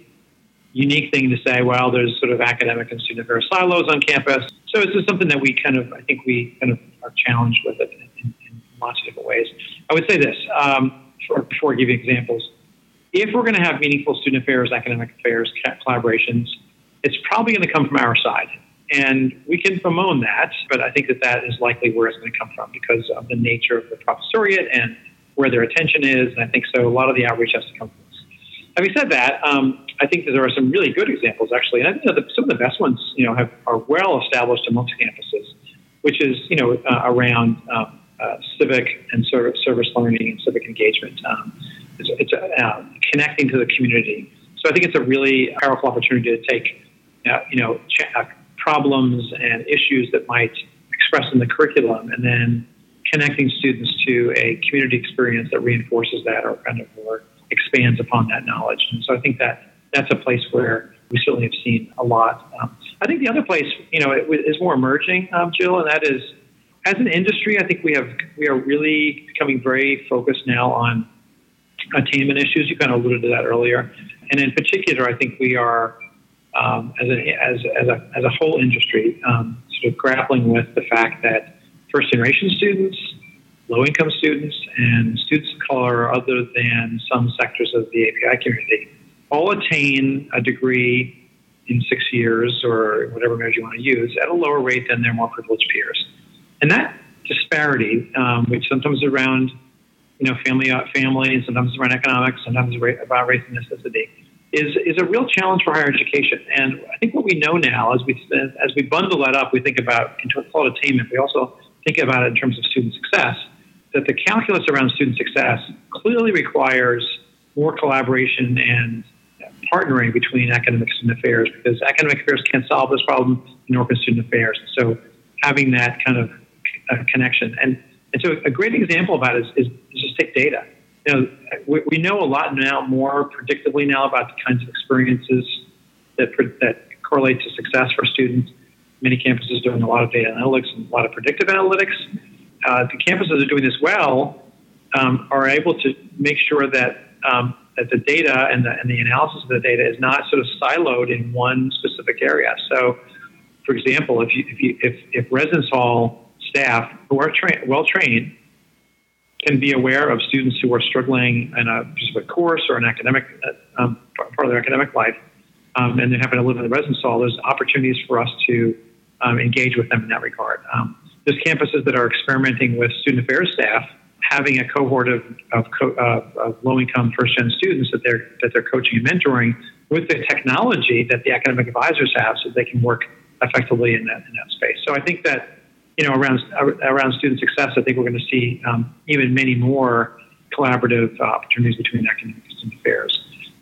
unique thing to say. Well, there's sort of academic and student affairs silos on campus. So it's just something that we kind of I think we kind of are challenged with it in, in lots of different ways. I would say this um, for, before I give you examples if we're going to have meaningful student affairs, academic affairs collaborations, it's probably going to come from our side. And we can bemoan that, but I think that that is likely where it's going to come from because of the nature of the professoriate and where their attention is. And I think so a lot of the outreach has to come from us. Having said that, um, I think that there are some really good examples actually, and I think that some of the best ones, you know, have, are well established amongst campuses, which is you know uh, around um, uh, civic and service, learning and civic engagement. Um, it's, it's uh, connecting to the community. So I think it's a really powerful opportunity to take, uh, you know, ch- uh, problems and issues that might express in the curriculum, and then connecting students to a community experience that reinforces that or kind of or expands upon that knowledge. And so I think that that's a place where we certainly have seen a lot. Um, I think the other place, you know, is more emerging, um, Jill, and that is as an industry. I think we have we are really becoming very focused now on attainment issues. You kind of alluded to that earlier. And in particular, I think we are, um, as, a, as, as, a, as a whole industry, um, sort of grappling with the fact that first generation students low income students and students of color, other than some sectors of the API community, all attain a degree in six years or whatever measure you want to use at a lower rate than their more privileged peers. And that disparity, um, which sometimes around you know family uh, family, and sometimes around economics, sometimes about race and ethnicity, is is a real challenge for higher education. And I think what we know now, as we as we bundle that up, we think about terms of attainment. We also think about it in terms of student success. That the calculus around student success clearly requires more collaboration and partnering between academics and affairs because academic affairs can't solve this problem, nor can student affairs. So having that kind of uh, connection and and so a great example of that is, is, just take data. You know, we, we, know a lot now, more predictably now about the kinds of experiences that that correlate to success for students. Many campuses are doing a lot of data analytics and a lot of predictive analytics. Uh, the campuses that are doing this well um, are able to make sure that um, that the data and the, and the analysis of the data is not sort of siloed in one specific area. So, for example, if you, if, you, if, if residence hall staff who are tra- well trained can be aware of students who are struggling in a specific course or an academic uh, um, part of their academic life, um, and they happen to live in the residence hall, there's opportunities for us to um, engage with them in that regard. Um, there's campuses that are experimenting with student affairs staff having a cohort of, of, co- uh, of low-income first-gen students that they're that they're coaching and mentoring with the technology that the academic advisors have, so they can work effectively in that in that space. So I think that you know around around student success, I think we're going to see um, even many more collaborative uh, opportunities between academics and affairs.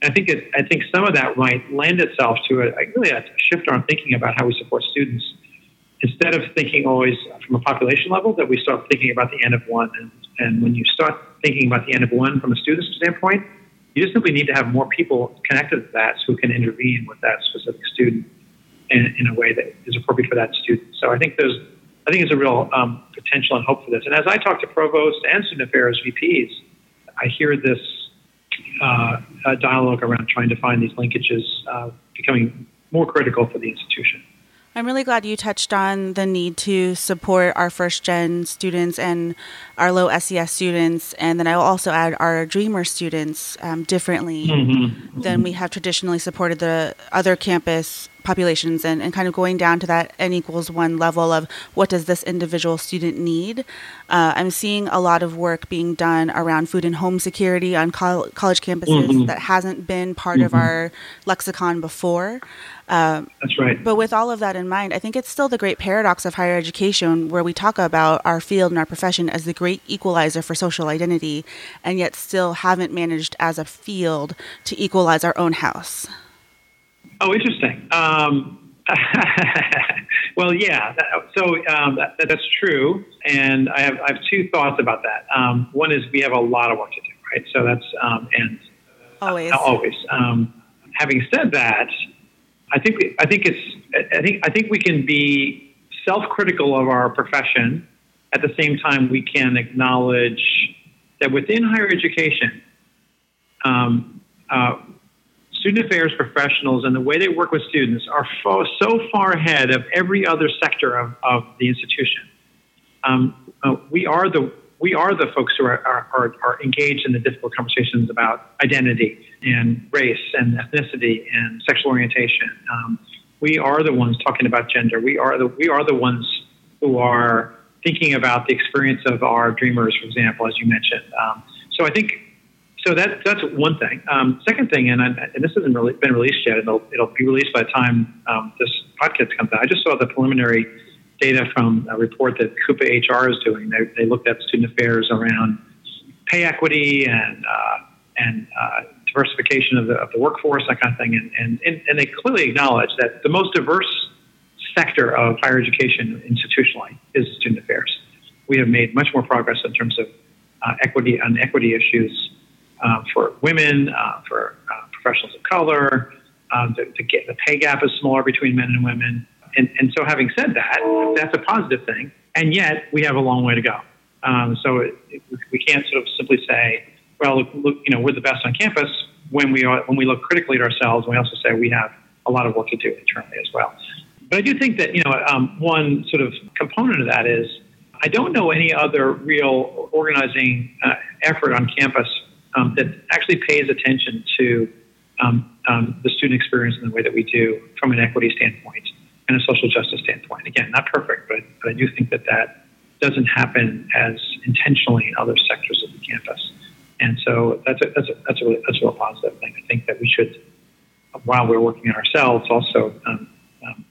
And I think it, I think some of that might lend itself to a, really a shift on thinking about how we support students instead of thinking always from a population level, that we start thinking about the N of one. And, and when you start thinking about the N of one from a student standpoint, you just simply need to have more people connected to that who can intervene with that specific student in, in a way that is appropriate for that student. So I think there's, I think there's a real um, potential and hope for this. And as I talk to provosts and student affairs VPs, I hear this uh, dialogue around trying to find these linkages uh, becoming more critical for the institution. I'm really glad you touched on the need to support our first gen students and our low SES students, and then I will also add our Dreamer students um, differently mm-hmm. than we have traditionally supported the other campus populations and, and kind of going down to that n equals one level of what does this individual student need. Uh, I'm seeing a lot of work being done around food and home security on col- college campuses mm-hmm. that hasn't been part mm-hmm. of our lexicon before. Um, That's right. But with all of that in mind, I think it's still the great paradox of higher education where we talk about our field and our profession as the great equalizer for social identity, and yet still haven't managed as a field to equalize our own house. Oh, interesting. Um, well, yeah. So um, that, that's true, and I have I have two thoughts about that. Um, one is we have a lot of work to do, right? So that's um, and always uh, always. Um, having said that, I think I think it's I think I think we can be self-critical of our profession. At the same time, we can acknowledge that within higher education, um, uh, student affairs professionals and the way they work with students are fo- so far ahead of every other sector of, of the institution. Um, uh, we are the we are the folks who are, are, are, engaged in the difficult conversations about identity and race and ethnicity and sexual orientation. Um, we are the ones talking about gender. We are the we are the ones who are thinking about the experience of our dreamers, for example, as you mentioned. Um, so I think so that that's one thing. Um, second thing, and, I, and this hasn't really been released yet, it'll, it'll be released by the time um, this podcast comes out. I just saw the preliminary data from a report that CUPA-HR is doing. They, they looked at student affairs around pay equity and uh, and uh, diversification of the, of the workforce, that kind of thing. And, and, and they clearly acknowledge that the most diverse sector of higher education institutionally is student affairs. We have made much more progress in terms of uh, equity on equity issues uh, for women, uh, for uh, professionals of color. Um, the, the, the pay gap is smaller between men and women. And, and so, having said that, that's a positive thing. And yet, we have a long way to go. Um, so, it, it, we can't sort of simply say, well, look, look, you know, we're the best on campus. When we are, when we look critically at ourselves, we also say we have a lot of work to do internally as well. But I do think that you know um, one sort of component of that is I don't know any other real organizing uh, effort on campus um, that actually pays attention to um, um, the student experience in the way that we do from an equity standpoint and a social justice standpoint. Again, not perfect, but, but I do think that that doesn't happen as intentionally in other sectors of the campus. And so that's a, that's a, that's a, really, that's a real positive thing. I think that we should, while we're working on ourselves, also um, um,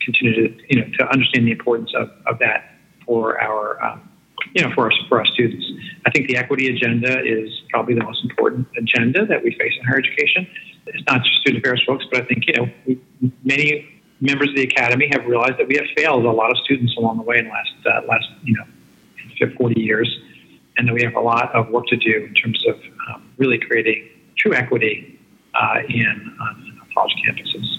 continue to, you know, to understand the importance of, of that for our, um, you know, for our, for our students. I think the equity agenda is probably the most important agenda that we face in higher education. It's not just student affairs folks, but I think, you know, we, many members of the academy have realized that we have failed a lot of students along the way in the last, uh, last, you know, 40 years and that we have a lot of work to do in terms of um, really creating true equity uh, in on college campuses.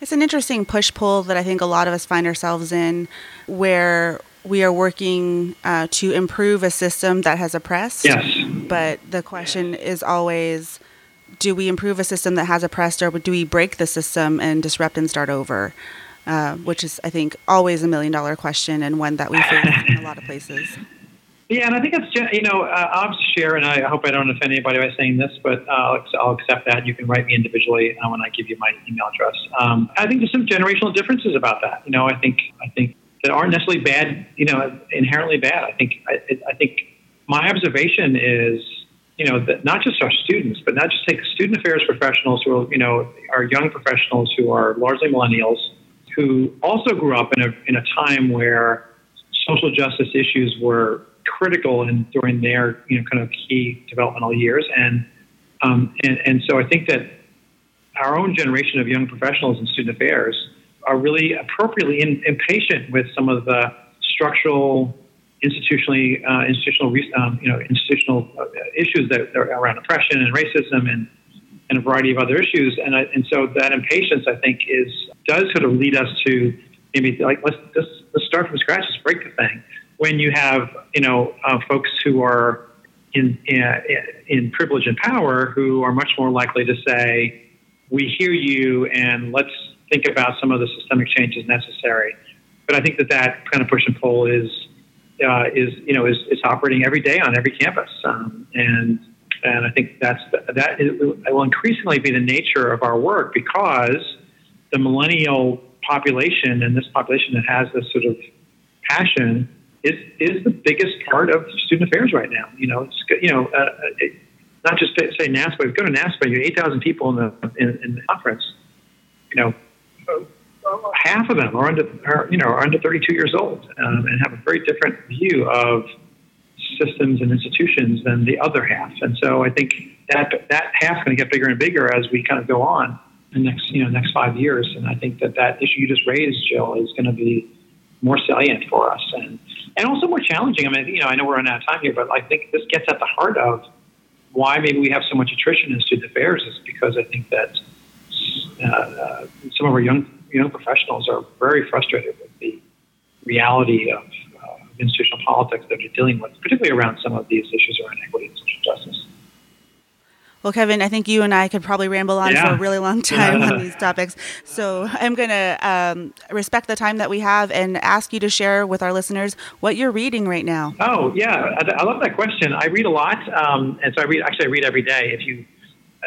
It's an interesting push pull that I think a lot of us find ourselves in, where we are working uh, to improve a system that has oppressed. Yes. But the question is always do we improve a system that has oppressed, or do we break the system and disrupt and start over? Uh, which is, I think, always a million dollar question and one that we face in a lot of places. Yeah, and I think it's just, you know, uh, I'll share, and I hope I don't offend anybody by saying this, but uh, I'll accept that. You can write me individually uh, when I give you my email address. Um, I think there's some generational differences about that. You know, I think I think that aren't necessarily bad. You know, inherently bad. I think I, I think my observation is, you know, that not just our students, but not just take student affairs professionals who are, you know, are young professionals who are largely millennials, who also grew up in a in a time where social justice issues were critical in during their you know kind of key developmental years, and um, and and so I think that our own generation of young professionals in student affairs are really appropriately in, impatient with some of the structural, institutionally uh, institutional um, you know institutional uh, issues that are around oppression and racism and and a variety of other issues, and I, and so that impatience I think is does sort of lead us to maybe like let's let's, let's start from scratch, let's break the thing when you have you know uh, folks who are in, in, in privilege and power who are much more likely to say, "We hear you, and let's think about some of the systemic changes necessary." But I think that that kind of push and pull is uh, is you know is, is operating every day on every campus, um, and and I think that's that is, will increasingly be the nature of our work because the millennial population and this population that has this sort of passion is is the biggest part of student affairs right now. You know, it's you know, uh, it, not just say NASPA. Go to NASPA. You eight thousand people in the in, in, the conference. You know, uh, half of them are under are, you know are under thirty two years old um, and have a very different view of systems and institutions than the other half. And so I think that that half's going to get bigger and bigger as we kind of go on the next you know next five years. And I think that that issue you just raised, Jill, is going to be more salient for us and and also more challenging. I mean, you know, I know we're running out of time here, but I think this gets at the heart of why maybe we have so much attrition in student affairs is because I think that uh, uh, some of our young young professionals are very frustrated with the reality of uh, institutional politics that they're dealing with, particularly around some of these issues around equity and social justice. Well, Kevin, I think you and I could probably ramble on yeah. for a really long time on these topics. So I'm going to um, respect the time that we have and ask you to share with our listeners what you're reading right now. Oh, yeah. I, I love that question. I read a lot. Um, and so I read, actually, I read every day. If you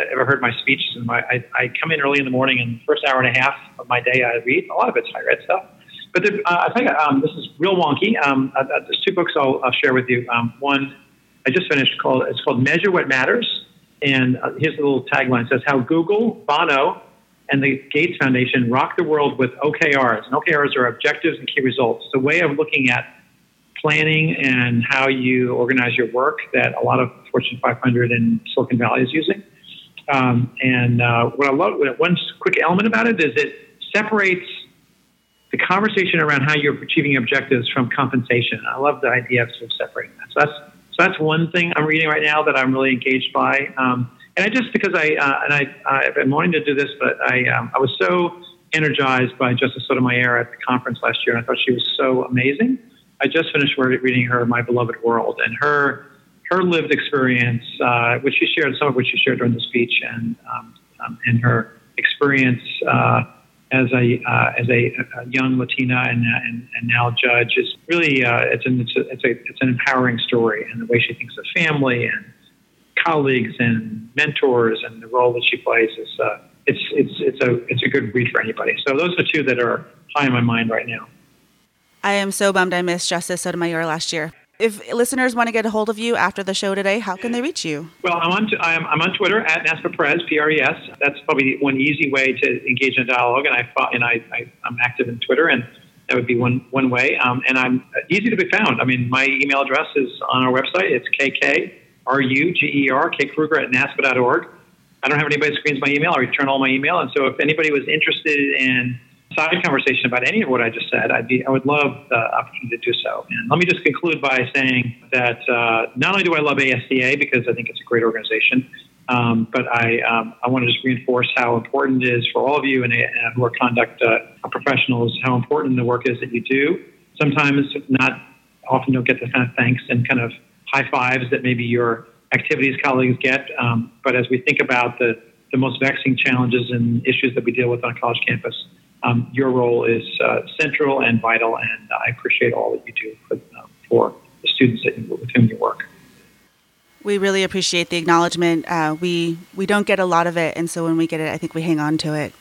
ever heard my speeches, and my, I, I, come in early in the morning, and the first hour and a half of my day, I read. A lot of it's high ed stuff. But the, uh, I think um, this is real wonky. Um, uh, uh, there's two books I'll, I'll share with you. Um, one I just finished called it's called Measure What Matters and uh, here's a little tagline: says how Google, Bono, and the Gates Foundation rock the world with OKRs. And OKRs are objectives and key results. It's a way of looking at planning and how you organize your work that a lot of Fortune 500 and Silicon Valley is using. Um, and uh, what I love, one quick element about it is it separates the conversation around how you're achieving objectives from compensation. I love the idea of sort of separating that. So that's that's one thing I'm reading right now that I'm really engaged by. Um, and I just because I uh, and I I've been wanting to do this, but I um, I was so energized by Justice Sotomayor at the conference last year, and I thought she was so amazing. I just finished reading her My Beloved World, and her her lived experience, uh, which she shared, some of which she shared during the speech, and um, um, and her experience uh, as a uh, as a, a, young Latina and, and, and now judge is really uh, it's an it's a, it's a it's an empowering story and the way she thinks of family and colleagues and mentors and the role that she plays is uh, it's it's it's a it's a good read for anybody. So those are two that are high in my mind right now. I am so bummed I missed Justice Sotomayor last year if listeners want to get a hold of you after the show today, how can they reach you? Well, I'm on, t- I'm, I'm on Twitter at NASPA Pres, P-R-E-S. That's probably one easy way to engage in a dialogue, and I and I, I am active in Twitter, and that would be one one way. Um, and I'm easy to be found. I mean, my email address is on our website. It's kkruger, Kruger at naspa.org. I don't have anybody screens my email. I return all my email, and so if anybody was interested in side conversation about any of what I just said, I'd be, I would love the opportunity to do so. And let me just conclude by saying that uh, not only do I love ASCA because I think it's a great organization, um, but I, um, I want to just reinforce how important it is for all of you and, who are conduct uh, professionals, how important the work is that you do. Sometimes not often don't get the kind of thanks and kind of high fives that maybe your activities colleagues get. Um, but as we think about the, the most vexing challenges and issues that we deal with on college campus, um, your role is uh, central and vital, and I appreciate all that you do for, uh, for the students that, with whom you work. We really appreciate the acknowledgement. Uh, we we don't get a lot of it, and so when we get it, I think we hang on to it.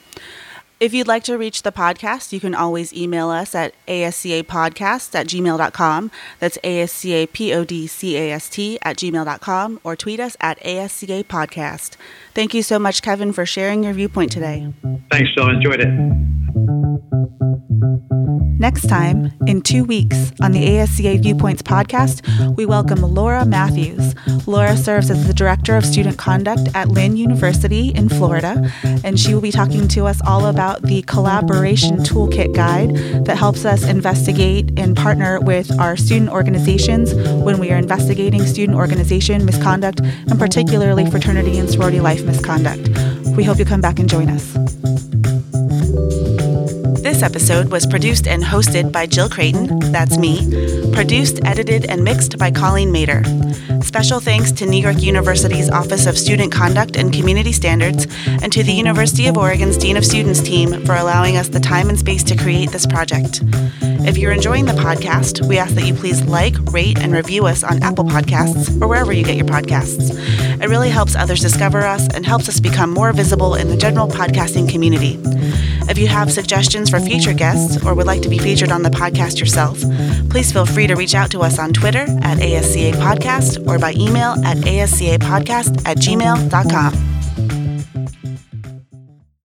If you'd like to reach the podcast, you can always email us at ascapodcast at gmail.com. That's A-S-C-A-P-O-D-C-A-S-T at gmail.com or tweet us at ascapodcast. Thank you so much, Kevin, for sharing your viewpoint today. Thanks, Jill. Enjoyed it. Next time, in two weeks, on the ASCA Viewpoints podcast, we welcome Laura Matthews. Laura serves as the Director of Student Conduct at Lynn University in Florida, and she will be talking to us all about the Collaboration Toolkit Guide that helps us investigate and partner with our student organizations when we are investigating student organization misconduct, and particularly fraternity and sorority life misconduct. We hope you come back and join us. This episode was produced and hosted by Jill Creighton, that's me, produced, edited, and mixed by Colleen Mater. Special thanks to New York University's Office of Student Conduct and Community Standards and to the University of Oregon's Dean of Students team for allowing us the time and space to create this project. If you're enjoying the podcast, we ask that you please like, rate, and review us on Apple Podcasts or wherever you get your podcasts. It really helps others discover us and helps us become more visible in the general podcasting community. If you have suggestions for future guests or would like to be featured on the podcast yourself, please feel free to reach out to us on Twitter at ASCA Podcast or by email at ascapodcast at gmail.com.